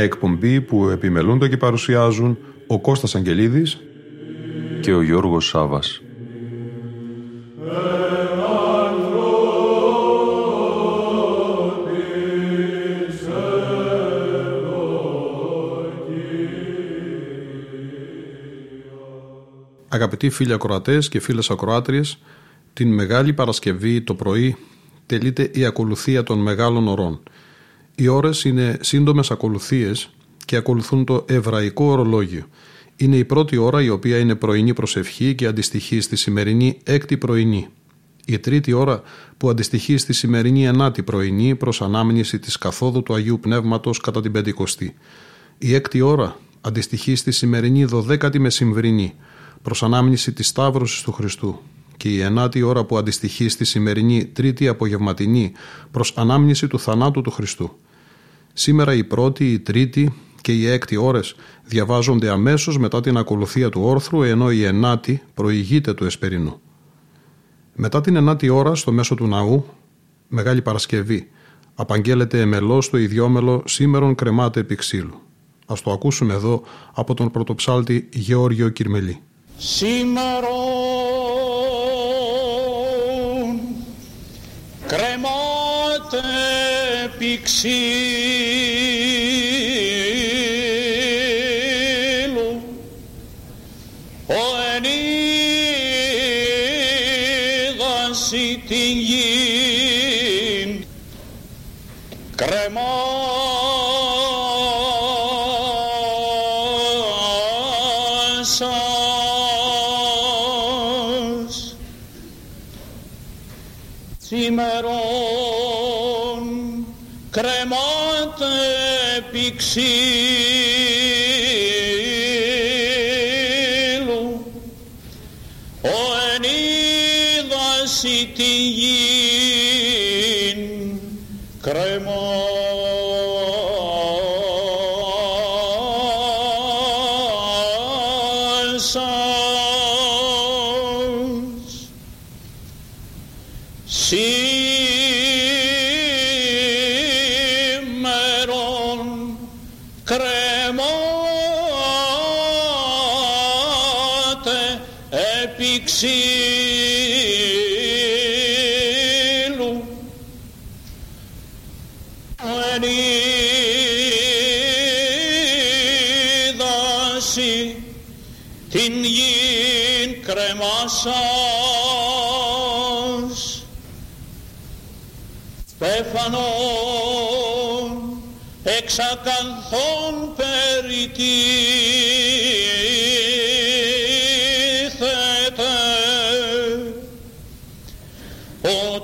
Μια εκπομπή που επιμελούνται και παρουσιάζουν ο Κώστας Αγγελίδης και ο Γιώργος Σάβας. Αγαπητοί φίλοι ακροατές και φίλες ακροάτριες, την Μεγάλη Παρασκευή το πρωί τελείται η ακολουθία των μεγάλων ωρών. Οι ώρες είναι σύντομες ακολουθίες και ακολουθούν το εβραϊκό ορολόγιο – είναι η πρώτη ώρα η οποία είναι πρωινή προσευχή και αντιστοιχεί στη σημερινή έκτη πρωινή. Η τρίτη ώρα που αντιστοιχεί στη σημερινή ενάτη πρωινή προς ανάμνηση της καθόδου του Αγίου Πνεύματος κατά την Πεντηκοστή. Η έκτη ώρα αντιστοιχεί στη σημερινή δωδέκατη μεσημβρινή προς ανάμνηση της Σταύρωσης του Χριστού και η ενάτη ώρα που αντιστοιχεί στη σημερινή τρίτη απογευματινή προς ανάμνηση του θανάτου του Χριστού. Σήμερα η πρώτη, η τρίτη, και οι έκτη ώρες διαβάζονται αμέσως μετά την ακολουθία του όρθρου ενώ η ενάτη προηγείται του εσπερινού. Μετά την ενάτη ώρα στο μέσο του ναού, Μεγάλη Παρασκευή, απαγγέλλεται εμελός το ιδιόμελο σήμερον κρεμάται επί ξύλου. Ας το ακούσουμε εδώ από τον πρωτοψάλτη Γεώργιο Κυρμελή. Σήμερον κρεμάται επί see περιτύχεται ο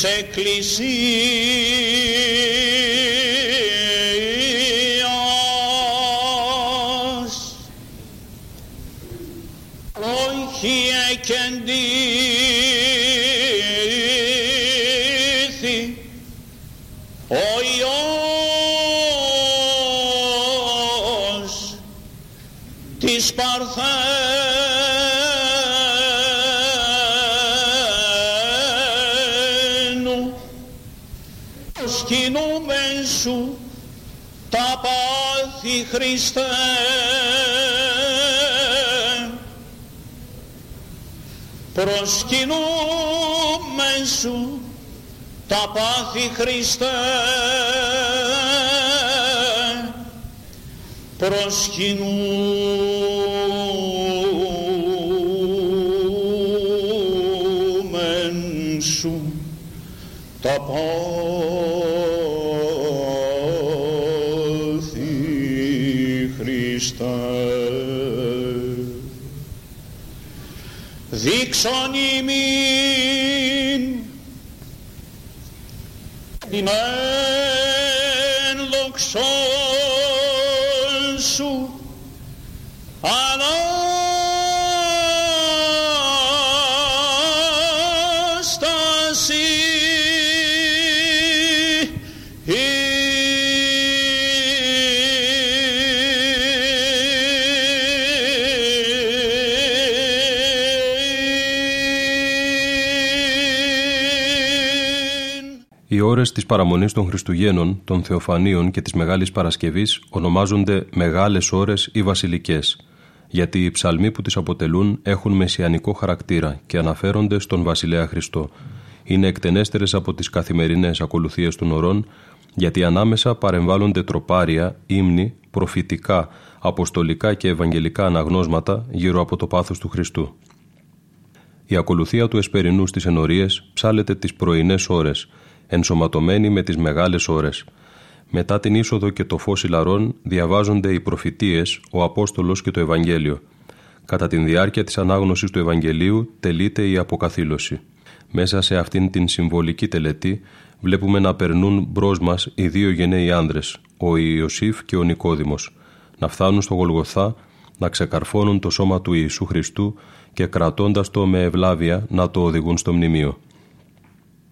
της Εκκλησίας πάθη Χριστέ. Προσκυνούμεν σου τα πάθη Χριστέ. Προσκυνούμεν σου τα πάθη δείξον ημίν την Οι ώρε τη παραμονή των Χριστουγέννων, των Θεοφανίων και της Μεγάλης Παρασκευής ονομάζονται Μεγάλες Ώρες ή Βασιλικές, γιατί οι ψαλμοί που τις αποτελούν έχουν μεσιανικό χαρακτήρα και αναφέρονται στον Βασιλέα Χριστό. Είναι εκτενέστερες από τις καθημερινές ακολουθίες των ωρών, γιατί ανάμεσα παρεμβάλλονται τροπάρια, ύμνοι, προφητικά, αποστολικά και ευαγγελικά αναγνώσματα γύρω από το πάθος του Χριστού. Η ακολουθία του εσπερινού στις ενορίες ψάλεται τις πρωινές ώρες, ενσωματωμένη με τις μεγάλες ώρες. Μετά την είσοδο και το φως ηλαρών διαβάζονται οι προφητείες, ο Απόστολος και το Ευαγγέλιο. Κατά την διάρκεια της ανάγνωσης του Ευαγγελίου τελείται η αποκαθήλωση. Μέσα σε αυτήν την συμβολική τελετή βλέπουμε να περνούν μπρος μας οι δύο γενναίοι άνδρες, ο Ιωσήφ και ο Νικόδημος, να φτάνουν στο Γολγοθά, να ξεκαρφώνουν το σώμα του Ιησού Χριστού και κρατώντας το με ευλάβεια να το οδηγούν στο μνημείο.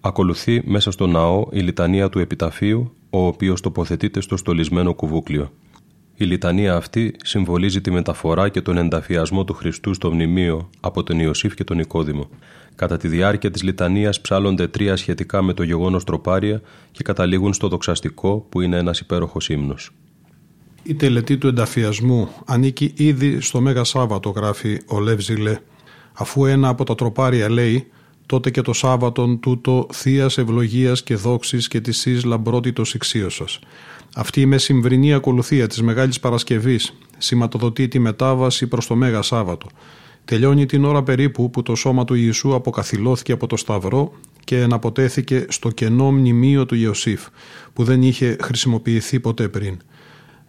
Ακολουθεί μέσα στο ναό η λιτανία του επιταφείου, ο οποίος τοποθετείται στο στολισμένο κουβούκλιο. Η λιτανία αυτή συμβολίζει τη μεταφορά και τον ενταφιασμό του Χριστού στο μνημείο από τον Ιωσήφ και τον Νικόδημο. Κατά τη διάρκεια της λιτανίας ψάλλονται τρία σχετικά με το γεγονός τροπάρια και καταλήγουν στο δοξαστικό που είναι ένας υπέροχος ύμνος. Η τελετή του ενταφιασμού ανήκει ήδη στο Μέγα Σάββατο, γράφει ο Λεύζιλε, αφού ένα από τα τροπάρια λέει τότε και το Σάββατον τούτο θείας ευλογίας και δόξης και της εις λαμπρότητος ηξίωσας. Αυτή η μεσημβρινή ακολουθία της Μεγάλης Παρασκευής σηματοδοτεί τη μετάβαση προς το Μέγα Σάββατο. Τελειώνει την ώρα περίπου που το σώμα του Ιησού αποκαθιλώθηκε από το Σταυρό και εναποτέθηκε στο κενό μνημείο του Ιωσήφ, που δεν είχε χρησιμοποιηθεί ποτέ πριν.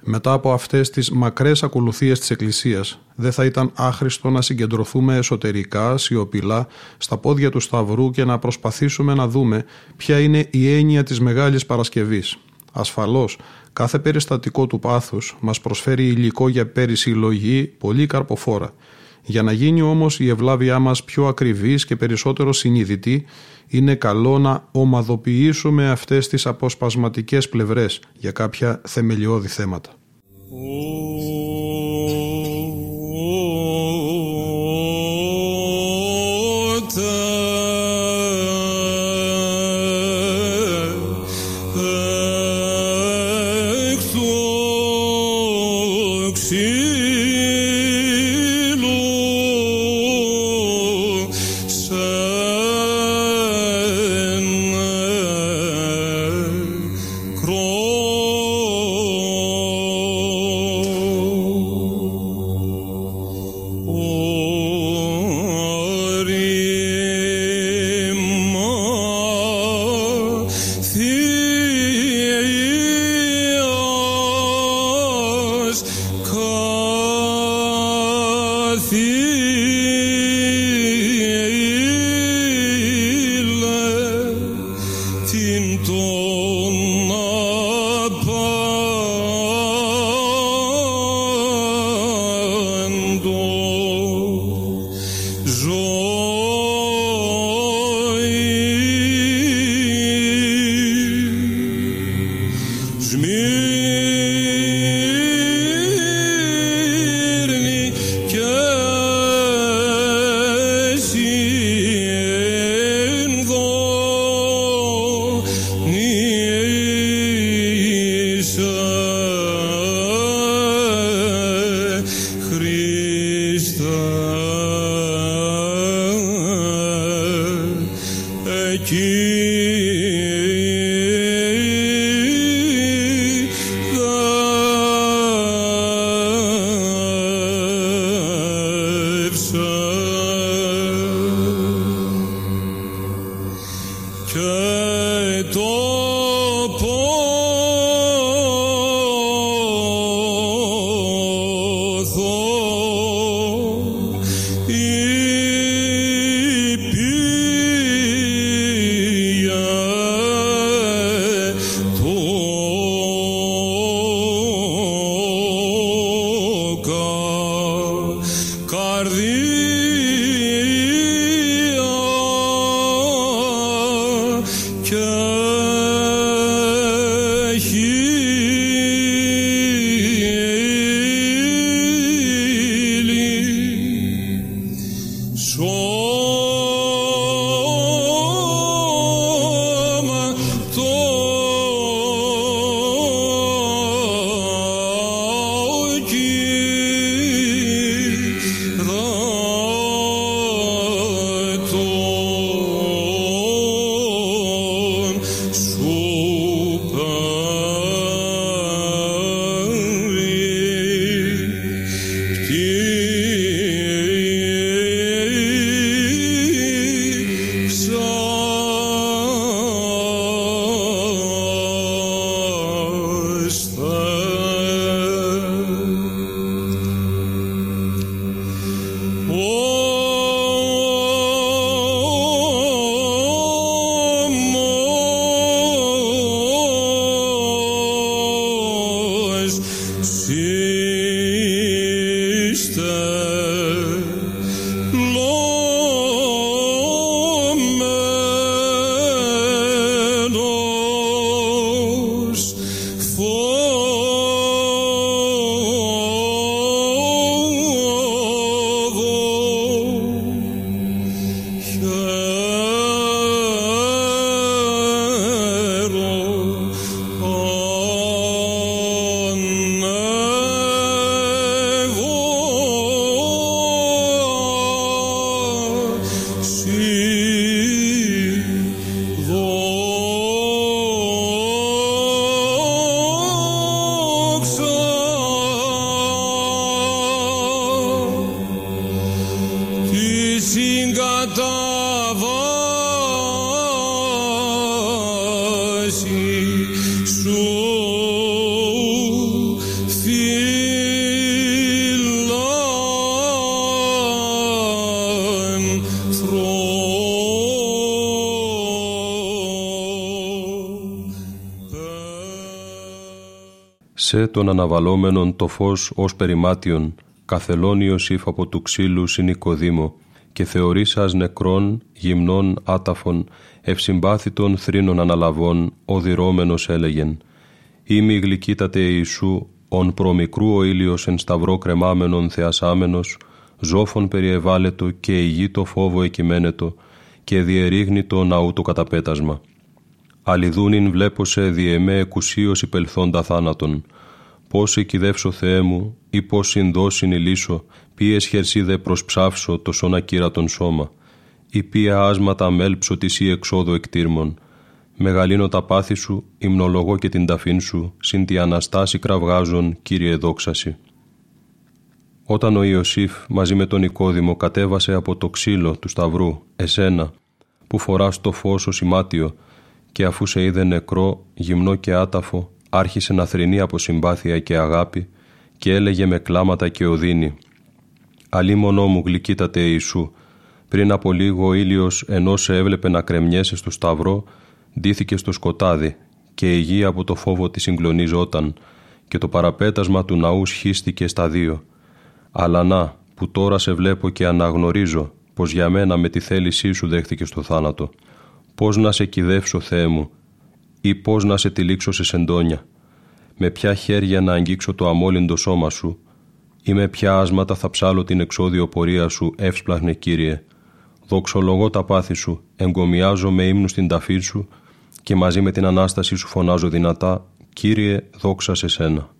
Μετά από αυτές τις μακρές ακολουθίες της Εκκλησίας, δεν θα ήταν άχρηστο να συγκεντρωθούμε εσωτερικά, σιωπηλά, στα πόδια του Σταυρού και να προσπαθήσουμε να δούμε ποια είναι η έννοια της Μεγάλης Παρασκευής. Ασφαλώς, κάθε περιστατικό του πάθους μας προσφέρει υλικό για περισυλλογή πολύ καρποφόρα. Για να γίνει όμως η ευλάβειά μας πιο ακριβής και περισσότερο συνειδητή, είναι καλό να ομαδοποιήσουμε αυτές τις αποσπασματικές πλευρές για κάποια θεμελιώδη θέματα. Σε των αναβαλόμενων το φως ως περιμάτιον, καθελών Ιωσήφ από του ξύλου συνικοδήμο, και θεωρήσας νεκρών, γυμνών, άταφων, ευσυμπάθητων θρήνων αναλαβών, οδυρώμενος έλεγεν. Ήμι γλυκύτατε Ιησού, ον προμικρού ο ήλιος εν σταυρό κρεμάμενον θεασάμενος, ζώφων περιεβάλλετο και ηγεί το φόβο εκειμένετο, και διερήγνει το ναού το καταπέτασμα. Αλιδούνιν βλέπωσε διεμέ εκουσίως υπελθόντα θάνατον, πώς εκειδεύσω Θεέ μου ή πώς συνδώσιν ηλίσω, ποιες χερσίδε προσψάψω το σώνα τον σώμα, ή ποια άσματα μέλψω τη ή εξόδου εκτήρμων. Μεγαλύνω τα πάθη σου, υμνολογώ και την ταφήν σου, συν τη Αναστάση κραυγάζων, Κύριε δόξαση. Όταν ο Ιωσήφ μαζί με τον Νικόδημο κατέβασε από το ξύλο του σταυρού, εσένα, που φοράς το φως ο σημάτιο, και αφού σε είδε νεκρό, γυμνό και άταφο, άρχισε να θρυνεί από συμπάθεια και αγάπη και έλεγε με κλάματα και οδύνη «Αλλή μονό μου γλυκύτατε Ιησού, πριν από λίγο ο ήλιος ενώ σε έβλεπε να κρεμιέσαι στο σταυρό, ντύθηκε στο σκοτάδι και η γη από το φόβο τη συγκλονίζονταν και το παραπέτασμα του ναού σχίστηκε στα δύο. Αλλά να, που τώρα σε βλέπω και αναγνωρίζω, πως για μένα με τη θέλησή σου δέχτηκε στο θάνατο. Πώς να σε κυδεύσω, Θεέ μου, ή πώς να σε τυλίξω σε σεντόνια. Με ποια χέρια να αγγίξω το αμόλυντο σώμα σου ή με ποια άσματα θα ψάλω την εξόδιο πορεία σου, εύσπλαχνε Κύριε. Δοξολογώ τα πάθη σου, εγκομιάζω με ύμνους στην ταφή σου και μαζί με την Ανάσταση σου φωνάζω δυνατά, Κύριε, δόξα σε σένα.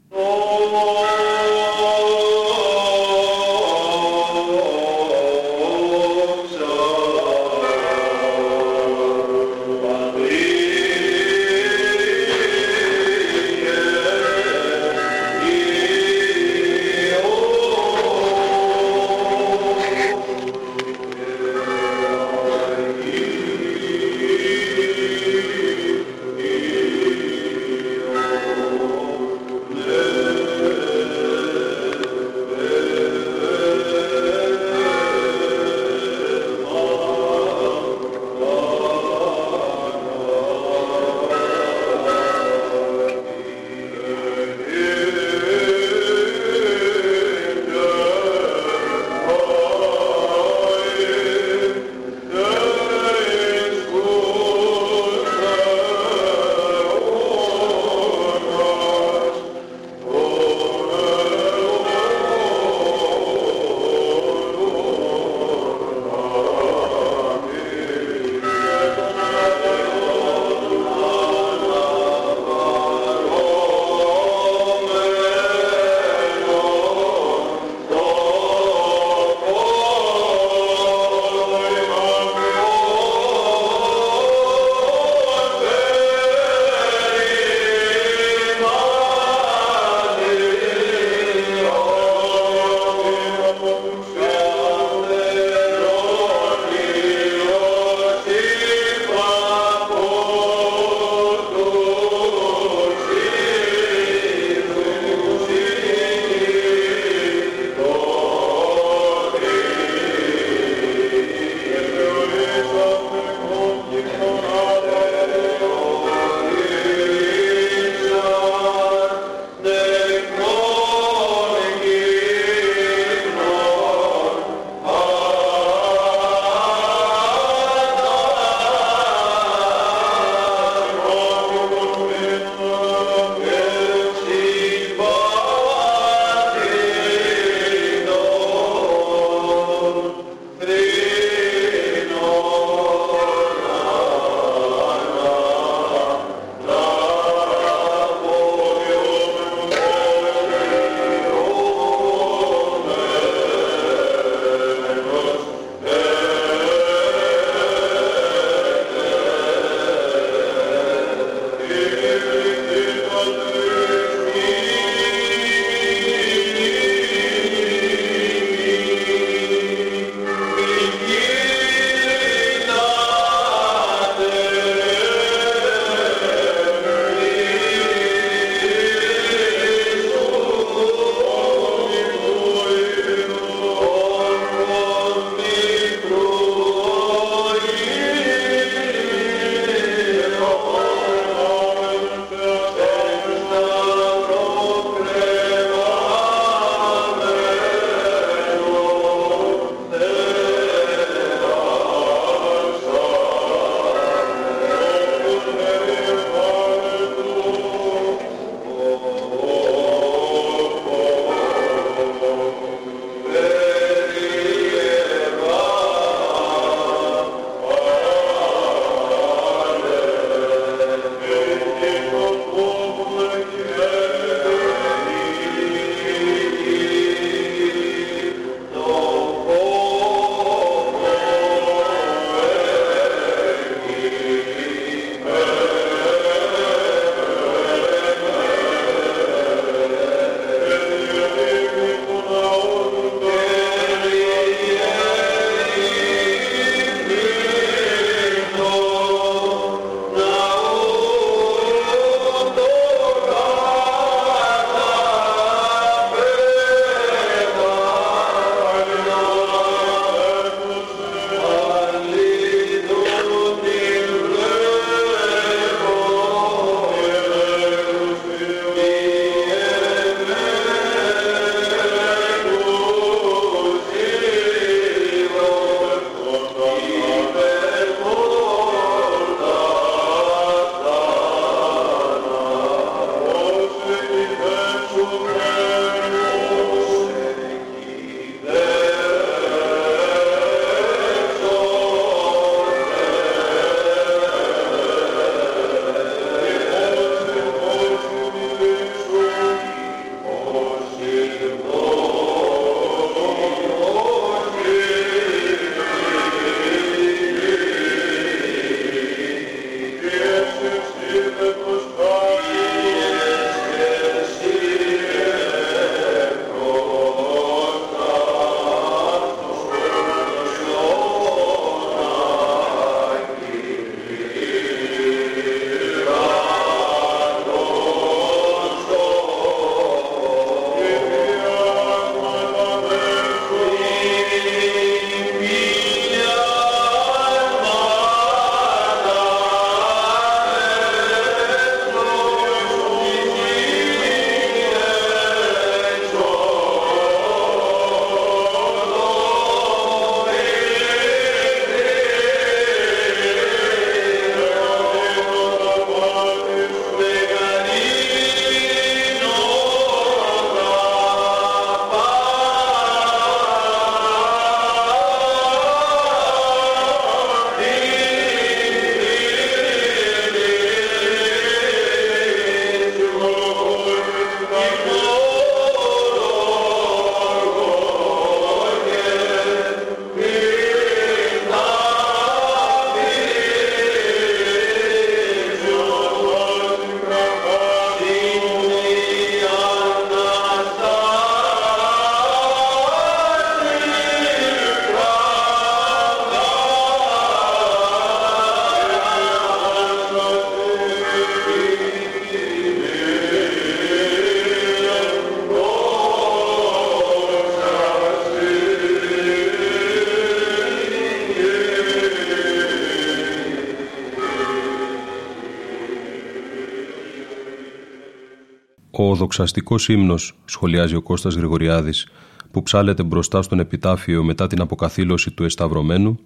Δοξαστικό ύμνος, σχολιάζει ο Κώστας Γρηγοριάδης, που ψάλεται μπροστά στον επιτάφιο μετά την αποκαθήλωση του εσταυρωμένου,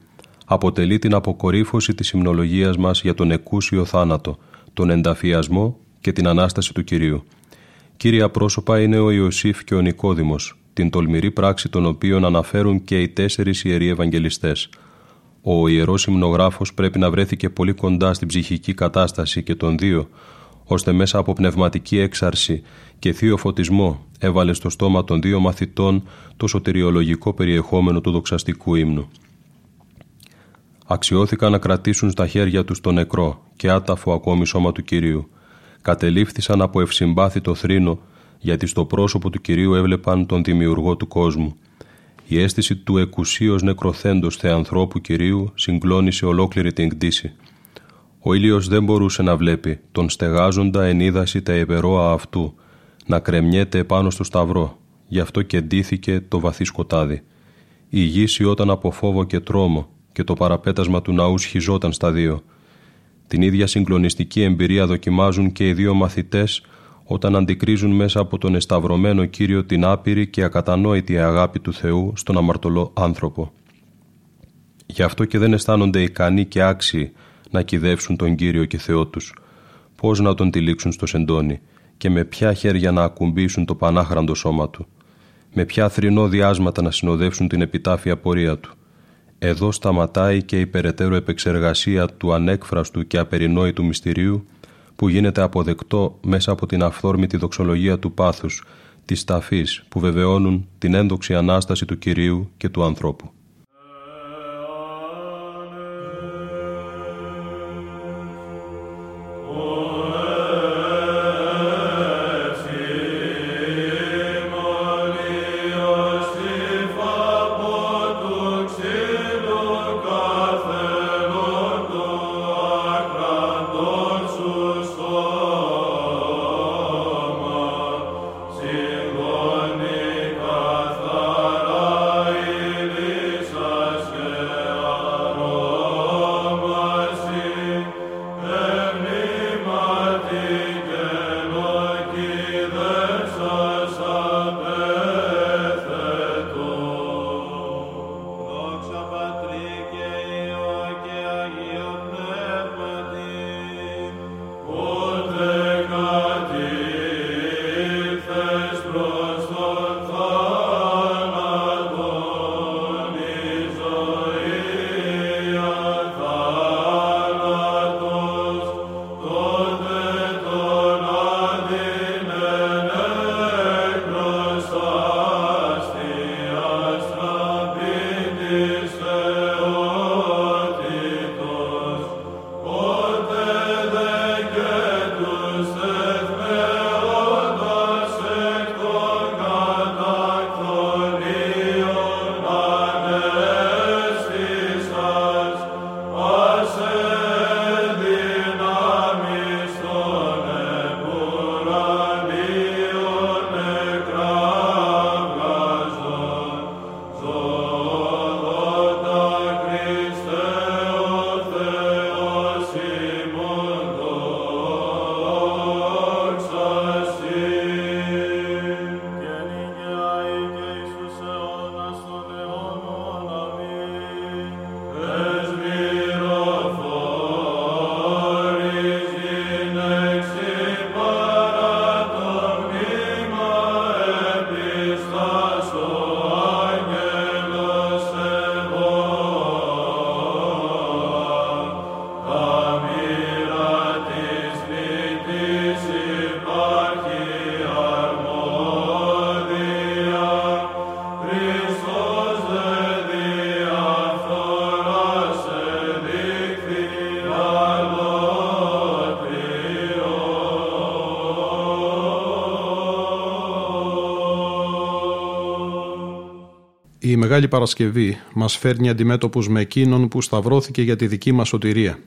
αποτελεί την αποκορύφωση της υμνολογίας μας για τον εκούσιο θάνατο, τον ενταφιασμό και την Ανάσταση του Κυρίου. Κύρια πρόσωπα είναι ο Ιωσήφ και ο Νικόδημος, την τολμηρή πράξη των οποίων αναφέρουν και οι τέσσερις ιεροί Ευαγγελιστές. Ο ιερός υμνογράφος πρέπει να βρέθηκε πολύ κοντά στην ψυχική κατάσταση και των δύο, ώστε μέσα από πνευματική έξαρση και θείο φωτισμό έβαλε στο στόμα των δύο μαθητών το σωτηριολογικό περιεχόμενο του δοξαστικού ύμνου. Αξιώθηκαν να κρατήσουν στα χέρια τους το νεκρό και άταφο ακόμη σώμα του Κυρίου. Κατελήφθησαν από ευσυμπάθητο θρήνο γιατί στο πρόσωπο του Κυρίου έβλεπαν τον δημιουργό του κόσμου. Η αίσθηση του εκουσίως νεκροθέντος θεανθρώπου Κυρίου συγκλώνησε ολόκληρη την κτήση. Ο ήλιος δεν μπορούσε να βλέπει τον στεγάζοντα ενίδαση τα υπερόα αυτού, να κρεμιέται επάνω στο σταυρό, γι' αυτό και ντύθηκε το βαθύ σκοτάδι. Η γη όταν από φόβο και τρόμο και το παραπέτασμα του ναού σχιζόταν στα δύο. Την ίδια συγκλονιστική εμπειρία δοκιμάζουν και οι δύο μαθητές όταν αντικρίζουν μέσα από τον εσταυρωμένο Κύριο την άπειρη και ακατανόητη αγάπη του Θεού στον αμαρτωλό άνθρωπο. Γι' αυτό και δεν αισθάνονται ικανοί και άξιοι να κυδεύσουν τον Κύριο και Θεό τους, πώς να τον τυλίξουν στο σεντόνι και με ποια χέρια να ακουμπήσουν το πανάχραντο σώμα του, με ποια θρηνό διάσματα να συνοδεύσουν την επιτάφια πορεία του. Εδώ σταματάει και η περαιτέρω επεξεργασία του ανέκφραστου και απερινόητου μυστηρίου που γίνεται αποδεκτό μέσα από την αυθόρμητη δοξολογία του πάθους, της ταφής που βεβαιώνουν την ένδοξη Ανάσταση του Κυρίου και του ανθρώπου. Μεγάλη Παρασκευή μας φέρνει αντιμέτωπους με εκείνον που σταυρώθηκε για τη δική μας σωτηρία.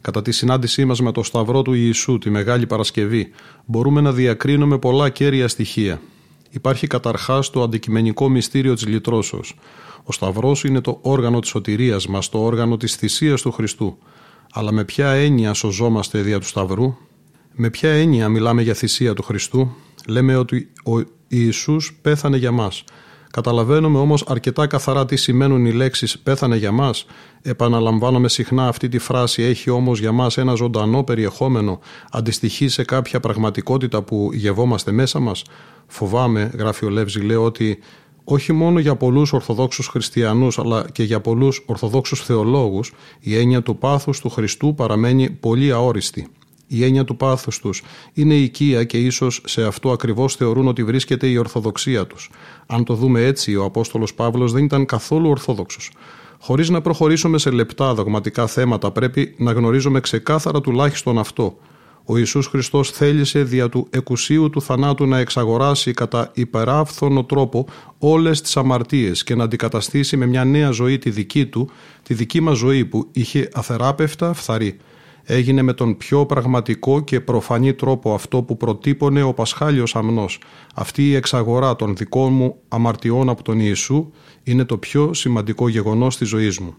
Κατά τη συνάντησή μας με το Σταυρό του Ιησού τη Μεγάλη Παρασκευή μπορούμε να διακρίνουμε πολλά κέρια στοιχεία. Υπάρχει καταρχάς το αντικειμενικό μυστήριο της λυτρώσεως. Ο Σταυρός είναι το όργανο της σωτηρίας μας, το όργανο της θυσίας του Χριστού. Αλλά με ποια έννοια σωζόμαστε δια του Σταυρού, με ποια έννοια μιλάμε για θυσία του Χριστού, Λέμε ότι ο Ιησούς πέθανε για μας. Καταλαβαίνουμε όμως αρκετά καθαρά τι σημαίνουν οι λέξεις «πέθανε για μας». Επαναλαμβάνομαι συχνά αυτή τη φράση «έχει όμως για μας ένα ζωντανό περιεχόμενο» αντιστοιχεί σε κάποια πραγματικότητα που γευόμαστε μέσα μας. Φοβάμαι, γράφει ο Λεύζη, λέω ότι όχι μόνο για πολλούς Ορθοδόξους Χριστιανούς αλλά και για πολλούς Ορθοδόξους θεολόγους η έννοια του πάθους του Χριστού παραμένει πολύ αόριστη. Η έννοια του πάθους τους είναι οικία και ίσως σε αυτό ακριβώς θεωρούν ότι βρίσκεται η Ορθοδοξία τους. Αν το δούμε έτσι, ο Απόστολος Παύλος δεν ήταν καθόλου Ορθόδοξος. Χωρίς να προχωρήσουμε σε λεπτά δογματικά θέματα πρέπει να γνωρίζουμε ξεκάθαρα τουλάχιστον αυτό – ο Ιησούς Χριστός θέλησε δια του εκουσίου του θανάτου να εξαγοράσει κατά υπεράφθονο τρόπο όλες τις αμαρτίες και να αντικαταστήσει με μια νέα ζωή τη δική του, τη δική μας ζωή που είχε αθεράπευτα φθαρή. Έγινε με τον πιο πραγματικό και προφανή τρόπο αυτό που προτύπωνε ο Πασχάλιος Αμνός. Αυτή η εξαγορά των δικών μου αμαρτιών από τον Ιησού είναι το πιο σημαντικό γεγονός της ζωής μου.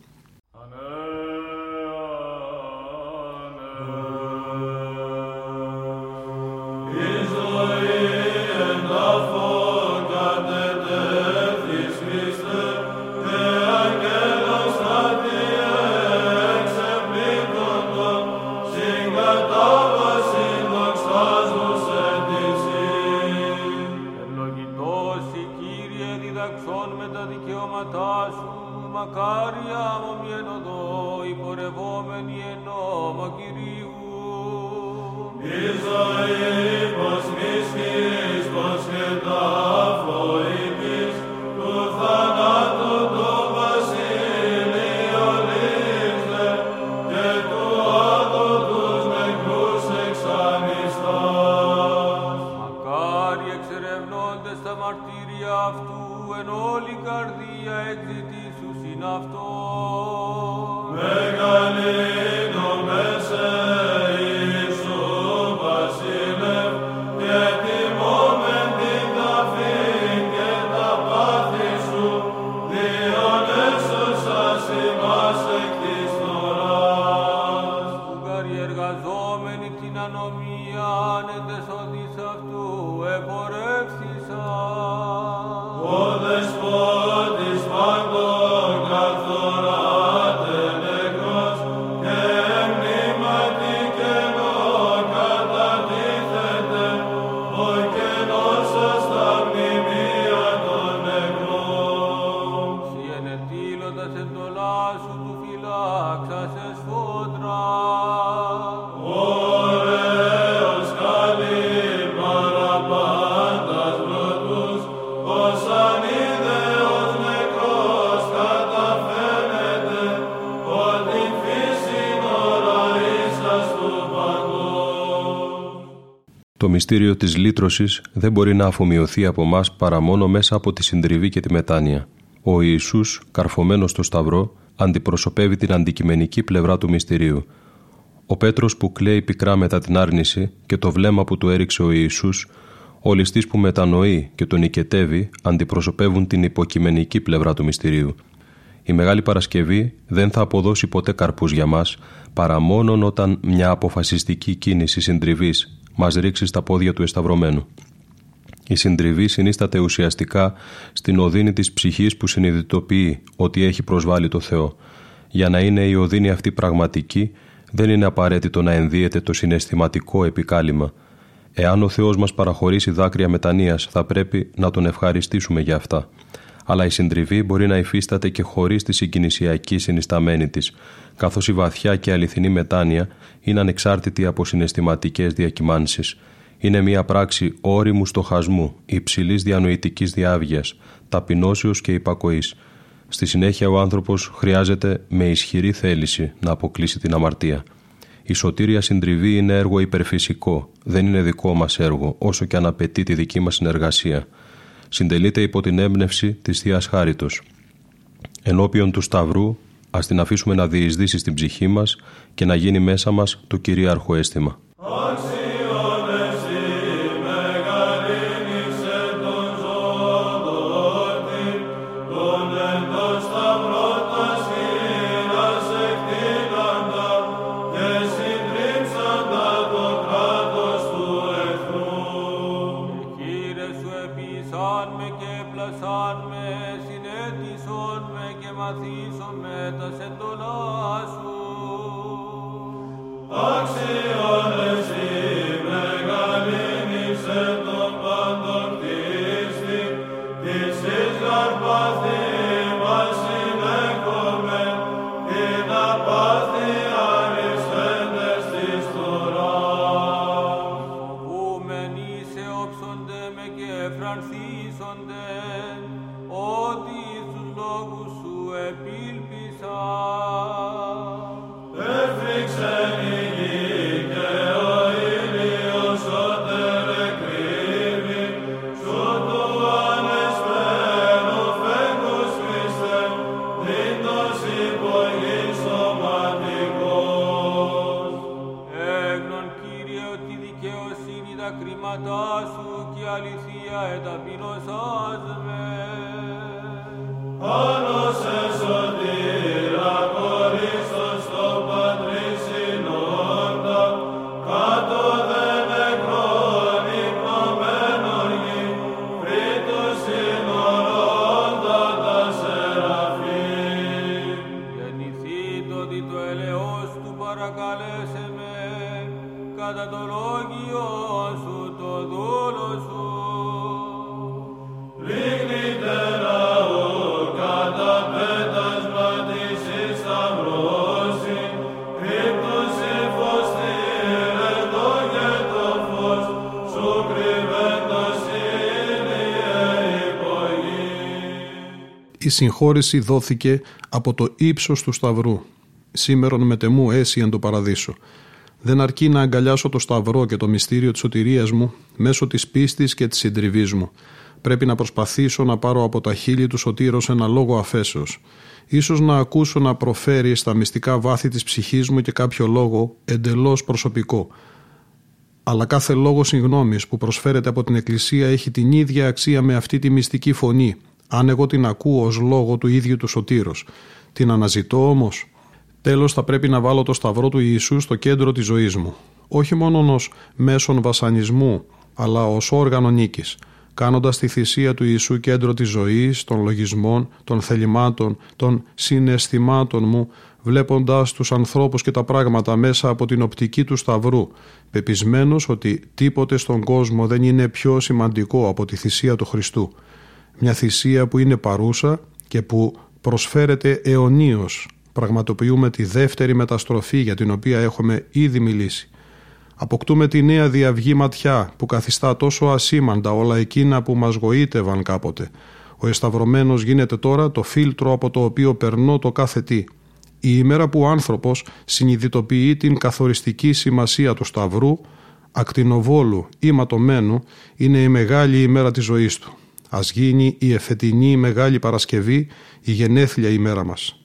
Μυστήριο της λύτρωσης δεν μπορεί να αφομοιωθεί από μας παρά μόνο μέσα από τη συντριβή και τη μετάνοια. Ο Ιησούς, καρφωμένος στο Σταυρό, αντιπροσωπεύει την αντικειμενική πλευρά του μυστηρίου. Ο Πέτρος που κλαίει πικρά μετά την άρνηση και το βλέμμα που του έριξε ο Ιησούς, ο ληστής που μετανοεί και τον νικετεύει, αντιπροσωπεύουν την υποκειμενική πλευρά του μυστηρίου. Η Μεγάλη Παρασκευή δεν θα αποδώσει ποτέ καρπούς για μας, παρά μόνον όταν μια αποφασιστική κίνηση συντριβής μας ρίξει στα πόδια του εσταυρωμένου. Η συντριβή συνίσταται ουσιαστικά στην οδύνη της ψυχής που συνειδητοποιεί ότι έχει προσβάλει το Θεό. Για να είναι η οδύνη αυτή πραγματική, δεν είναι απαραίτητο να ενδύεται το συναισθηματικό επικάλυμα. Εάν ο Θεός μας παραχωρήσει δάκρυα μετανοίας, θα πρέπει να τον ευχαριστήσουμε για αυτά. Αλλά η συντριβή μπορεί να υφίσταται και χωρίς τη συγκινησιακή συνισταμένη της, καθώς η βαθιά και αληθινή μετάνοια είναι ανεξάρτητη από συναισθηματικές διακυμάνσεις. Είναι μια πράξη όριμου στοχασμού, υψηλής διανοητικής διάβγειας, ταπεινώσεως και υπακοής. Στη συνέχεια ο άνθρωπος χρειάζεται με ισχυρή θέληση να αποκλείσει την αμαρτία. Η σωτήρια συντριβή είναι έργο υπερφυσικό, δεν είναι δικό μας έργο, όσο και αν απαιτεί τη δική μας συνεργασία. Συντελείται υπό την έμπνευση της Θείας Χάριτος. Ενώπιον του Σταυρού ας την αφήσουμε να διεισδύσει στην ψυχή μας και να γίνει μέσα μας το κυρίαρχο αίσθημα. season day. Συγχώρεση δόθηκε από το ύψος του σταυρού. Σήμερον μετεμού έσυ εν το παραδείσο. Δεν αρκεί να αγκαλιάσω το σταυρό και το μυστήριο της σωτηρίας μου μέσω της πίστης και της συντριβής μου. Πρέπει να προσπαθήσω να πάρω από τα χείλη του σωτήρος ένα λόγο αφέσεως. Ίσως να ακούσω να προφέρει στα μυστικά βάθη της ψυχής μου και κάποιο λόγο εντελώς προσωπικό. Αλλά κάθε λόγο συγγνώμης που προσφέρεται από την Εκκλησία έχει την ίδια αξία με αυτή τη μυστική φωνή, αν εγώ την ακούω ως λόγο του ίδιου του σωτήρος. Την αναζητώ όμως Τέλος θα πρέπει να βάλω το σταυρό του Ιησού στο κέντρο της ζωής μου. Όχι μόνο ως μέσον βασανισμού, αλλά ως όργανο νίκης. Κάνοντας τη θυσία του Ιησού κέντρο της ζωής, των λογισμών, των θελημάτων, των συναισθημάτων μου, βλέποντας τους ανθρώπους και τα πράγματα μέσα από την οπτική του σταυρού, πεπισμένος ότι τίποτε στον κόσμο δεν είναι πιο σημαντικό από τη θυσία του Χριστού. Μια θυσία που είναι παρούσα και που προσφέρεται αιωνίως πραγματοποιούμε τη δεύτερη μεταστροφή για την οποία έχουμε ήδη μιλήσει. Αποκτούμε τη νέα διαυγή ματιά που καθιστά τόσο ασήμαντα όλα εκείνα που μας γοήτευαν κάποτε. Ο εσταυρωμένος γίνεται τώρα το φίλτρο από το οποίο περνώ το κάθε τι. Η ημέρα που ο άνθρωπος συνειδητοποιεί την καθοριστική σημασία του σταυρού, ακτινοβόλου ή ματωμένου, είναι η μεγάλη ημέρα της ζωής του. Ας γίνει η εφετινή Μεγάλη Παρασκευή, η γενέθλια ημέρα μας.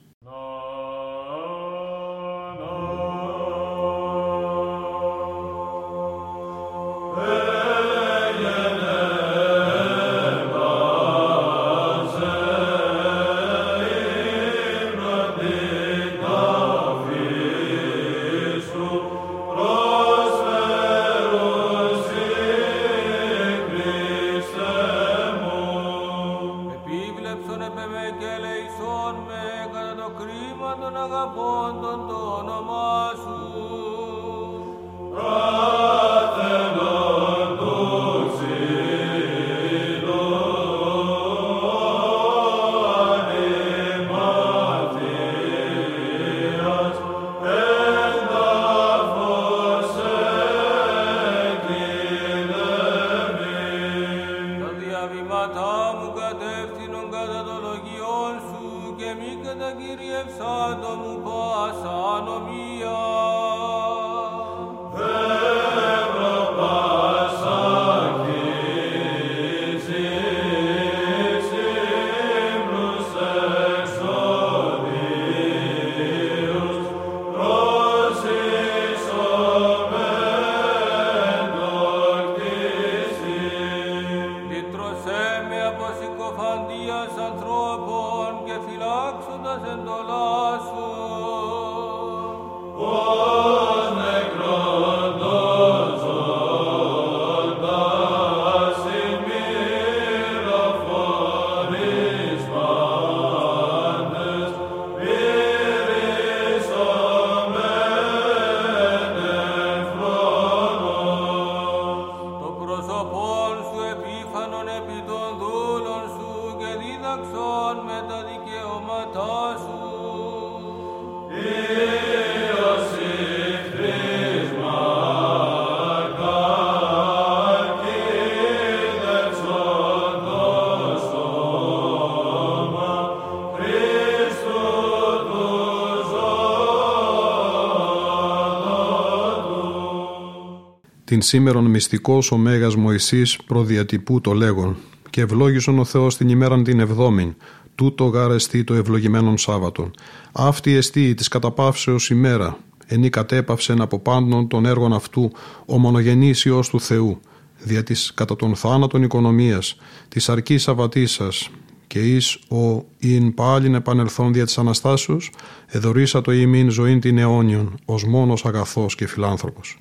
Την σήμερον μυστικός ο Μέγας Μωυσής προδιατυπού το λέγον και ευλόγησον ο Θεός την ημέραν την εβδόμην τούτο γαρεστή το ευλογημένον Σάββατον. Αυτή εστί της καταπαύσεως ημέρα, ενή κατέπαυσεν από πάντων των έργων αυτού ο μονογενής Υιός του Θεού, δια της κατά τον θάνατον οικονομίας, της αρκής αβατήσας, και εις ο ειν πάλιν επανελθόν δια της Αναστάσεως, εδωρήσα το ημίν ζωήν την αιώνιον, ως μόνος αγαθός και φιλάνθρωπος.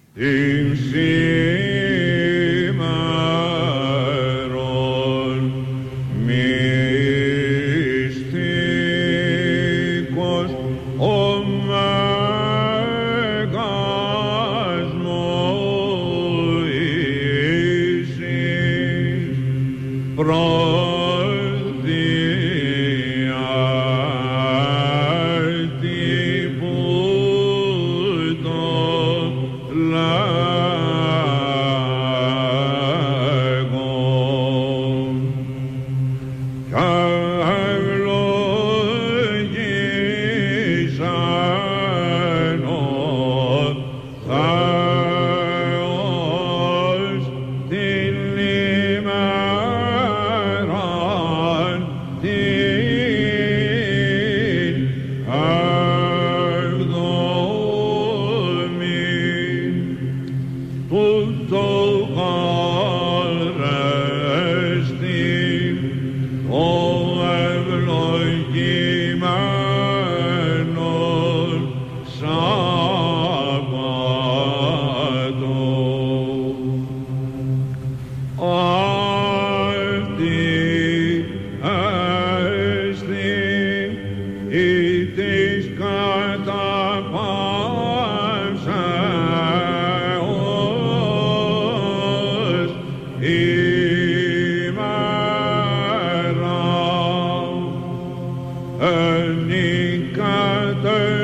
Communicateur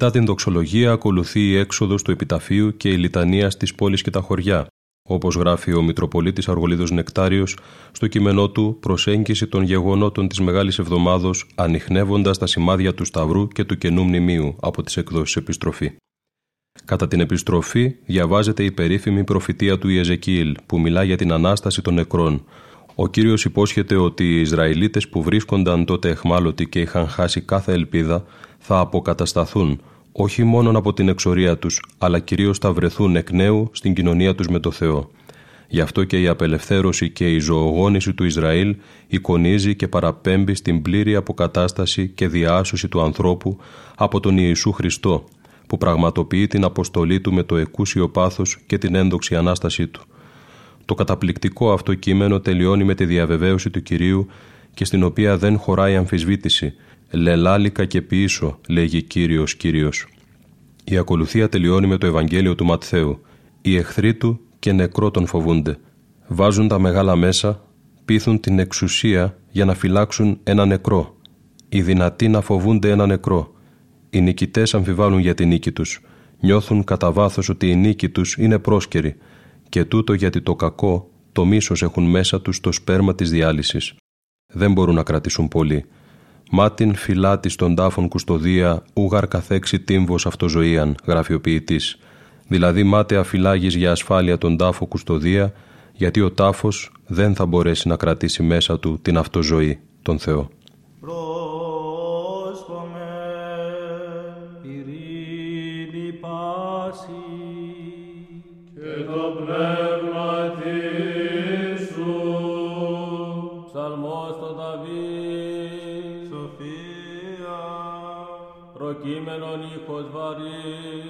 Μετά την δοξολογία ακολουθεί η έξοδος του επιταφείου και η λιτανία στις πόλεις και τα χωριά, όπως γράφει ο Μητροπολίτης Αργολίδος Νεκτάριος στο κείμενό του «Προσέγγιση των γεγονότων της Μεγάλης Εβδομάδος ανοιχνεύοντας τα σημάδια του Σταυρού και του Καινού Μνημείου» από τις εκδόσεις «Επιστροφή». Κατά την επιστροφή διαβάζεται η περίφημη προφητεία του Ιεζεκίηλ που μιλά για την Ανάσταση των νεκρών. Ο Κύριος υπόσχεται ότι οι Ισραηλίτες που βρίσκονταν τότε εχμάλωτοι και είχαν χάσει κάθε ελπίδα θα αποκατασταθούν όχι μόνο από την εξορία τους, αλλά κυρίως θα βρεθούν εκ νέου στην κοινωνία τους με το Θεό. Γι' αυτό και η απελευθέρωση και η ζωογόνηση του Ισραήλ εικονίζει και παραπέμπει στην πλήρη αποκατάσταση και διάσωση του ανθρώπου από τον Ιησού Χριστό, που πραγματοποιεί την αποστολή του με το εκούσιο πάθος και την ένδοξη Ανάστασή του. Το καταπληκτικό αυτό κείμενο τελειώνει με τη διαβεβαίωση του Κυρίου και στην οποία δεν χωράει αμφισβήτηση, «Λελάλικα και πίσω», λέγει Κύριος Κύριος. Η ακολουθία τελειώνει με το Ευαγγέλιο του Ματθαίου. Οι εχθροί του και νεκρό τον φοβούνται. Βάζουν τα μεγάλα μέσα, πείθουν την εξουσία για να φυλάξουν ένα νεκρό. Οι δυνατοί να φοβούνται ένα νεκρό. Οι νικητές αμφιβάλλουν για την νίκη τους. Νιώθουν κατά βάθος ότι η νίκη τους είναι πρόσκαιρη. Και τούτο γιατί το κακό, το μίσος έχουν μέσα τους το σπέρμα της διάλυσης. Δεν μπορούν να κρατήσουν πολύ Μάτιν φυλάτη των τάφων κουστοδία, ούγαρ καθέξει τύμβος αυτοζωίαν, γράφει ο ποιητής. Δηλαδή μάταια φυλάγεις για ασφάλεια τον τάφο κουστοδία, γιατί ο τάφος δεν θα μπορέσει να κρατήσει μέσα του την αυτοζωή, τον Θεό. ایمنانی کدواری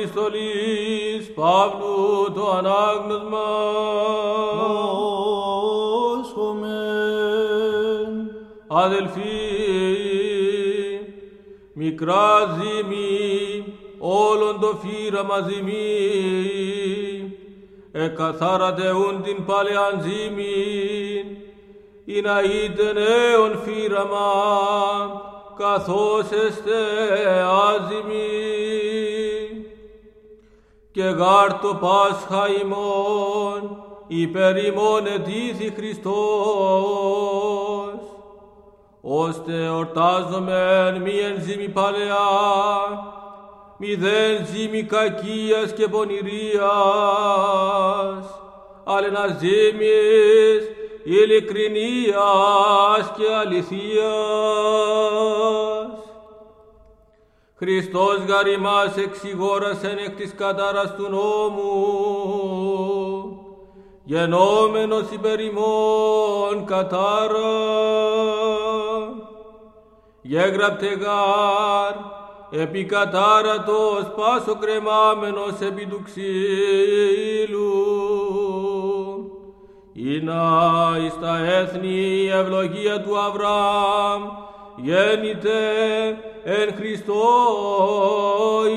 επιστολής Παύλου το ανάγνωσμα. Αδελφοί, μικρά ζήμη, όλον το φύραμα ζήμη, εκαθάρατε ούν την παλαιάν ζήμη, ή να είτε νέον φύραμα, καθώς εστε το Πάσχα ημών υπέρ ημών ετήθη Χριστός, ώστε ορτάζομεν μη εν ζήμη παλαιά, μηδέν ζήμη κακίας και πονηρίας, αλλά ένα ζήμης ειλικρινίας και αληθείας. Χριστός γαρ ημάς εξηγόρασεν εκ της κατάρας του νόμου, γενόμενος υπερ ημών κατάρα. Γέγραπτε γάρ, επί κατάρατος πάσο κρεμάμενος επί του ξύλου. Ήνα εις τα έθνη η ευλογία του Αβραάμ, γέννηται εν Χριστώ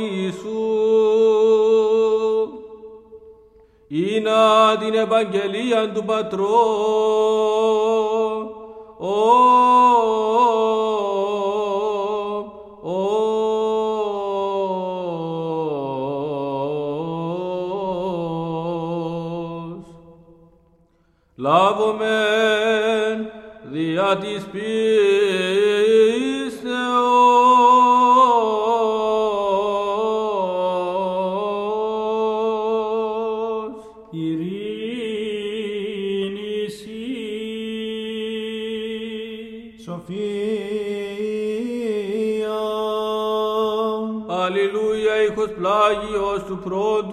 Ιησού. Ήνα την Ευαγγελία του Πατρό, λάβομεν δια της Σοφία. prodo,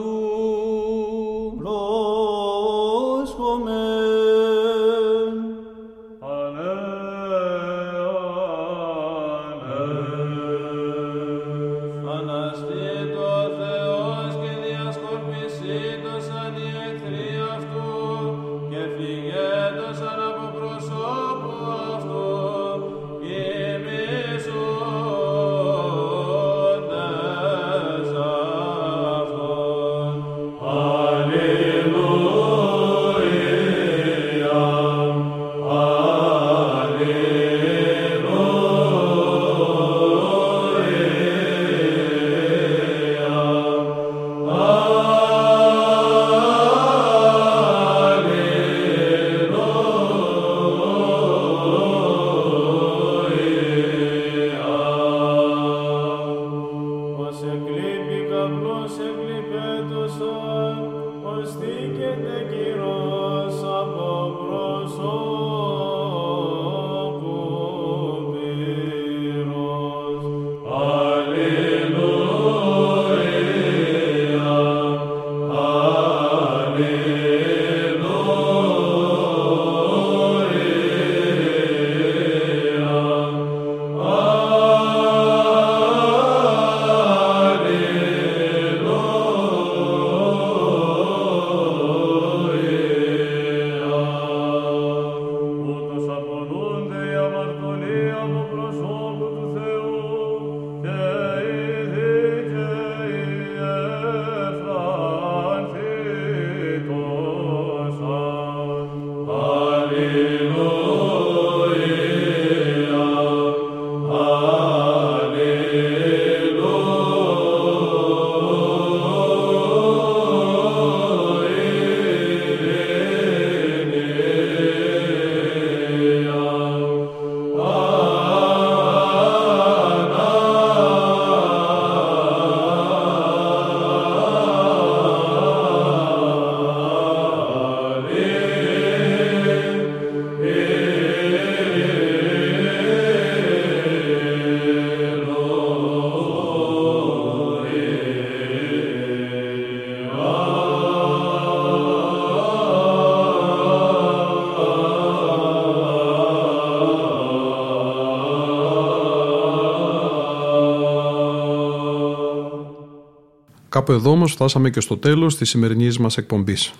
Κάπου εδώ όμως φτάσαμε και στο τέλος της σημερινής μας εκπομπής.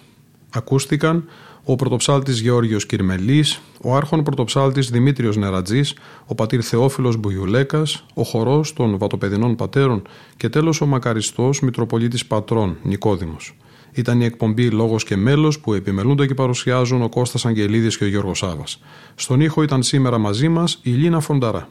Ακούστηκαν ο πρωτοψάλτης Γεώργιος Κυρμελής, ο άρχον πρωτοψάλτης Δημήτριος Νερατζής, ο πατήρ Θεόφιλος Μπουγιουλέκας, ο χορός των βατοπεδινών πατέρων και τέλος ο μακαριστός Μητροπολίτης Πατρών Νικόδημος. Ήταν η εκπομπή Λόγος και Μέλος που επιμελούνται και παρουσιάζουν ο Κώστας Αγγελίδης και ο Γιώργος Σάβας. Στον ήχο ήταν σήμερα μαζί μας η Λίνα Φονταρά.